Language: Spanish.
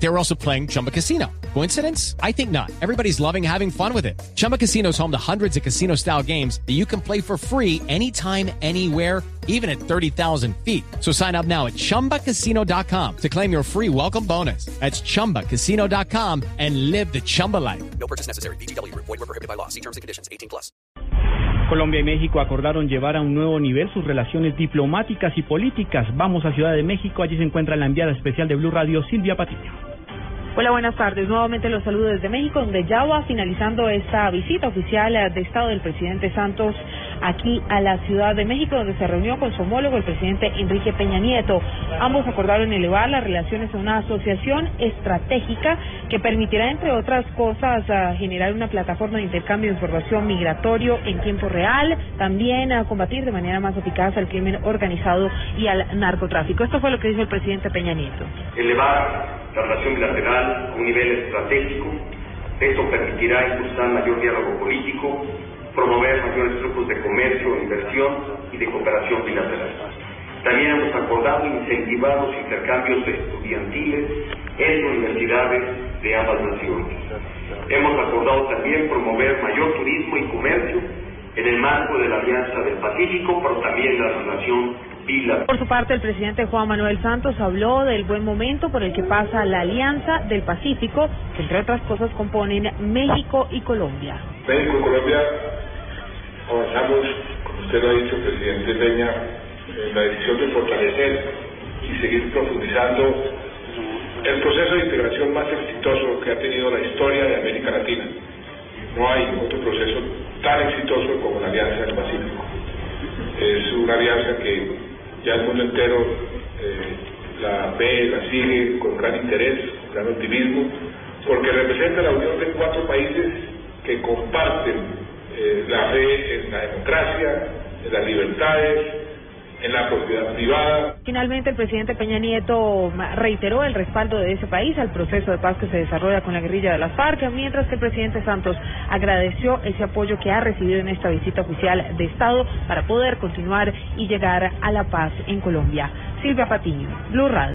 They were also playing Chumba Casino. Coincidence? I think not. Everybody's loving having fun with it. Chumba Casino is home to hundreds of casino style games that you can play for free anytime, anywhere, even at 30,000 feet. So sign up now at chumbacasino.com to claim your free welcome bonus. That's chumbacasino.com and live the Chumba life. No purchase necessary. BGW. Void were prohibited by law. See terms and conditions. 18 plus. Colombia y México acordaron llevar a un nuevo nivel sus relaciones diplomáticas y políticas. Vamos a Ciudad de México, allí se encuentra la enviada especial de Blue Radio, Silvia Patiño. Hola, buenas tardes. Nuevamente los saludo desde México, donde ya va finalizando esta visita oficial de Estado del presidente Santos aquí a la Ciudad de México, donde se reunió con su homólogo, el presidente Enrique Peña Nieto. Ambos acordaron elevar las relaciones a una asociación estratégica que permitirá, entre otras cosas, generar una plataforma de intercambio de información migratorio en tiempo real, también a combatir de manera más eficaz al crimen organizado y al narcotráfico. Esto fue lo que dijo el presidente Peña Nieto. Elevar la relación bilateral a un nivel estratégico. Esto permitirá impulsar mayor diálogo político, promover mayores flujos de comercio, inversión y de cooperación bilateral. También hemos acordado incentivar los intercambios estudiantiles en universidades de ambas naciones. Hemos acordado también promover mayor turismo y comercio en el marco de la Alianza del Pacífico, pero también la relación bilateral. Por su parte, el presidente Juan Manuel Santos habló del buen momento por el que pasa la Alianza del Pacífico, que entre otras cosas componen México y Colombia. México y Colombia avanzamos, como usted lo ha dicho, presidente Peña, en la decisión de fortalecer y seguir profundizando el proceso de integración más exitoso que ha tenido la historia de América Latina. No hay otro proceso tan exitoso como la Alianza del Pacífico. Es una alianza que ya el mundo entero eh, la ve, la sigue con gran interés, con gran optimismo, porque representa la unión de cuatro países que comparten eh, la fe en la democracia, en las libertades, en la propiedad privada. Finalmente, el presidente Peña Nieto reiteró el respaldo de ese país al proceso de paz que se desarrolla con la guerrilla de las FARC, mientras que el presidente Santos agradeció ese apoyo que ha recibido en esta visita oficial de Estado para poder continuar y llegar a la paz en Colombia. Silvia Patiño, Blue Radio.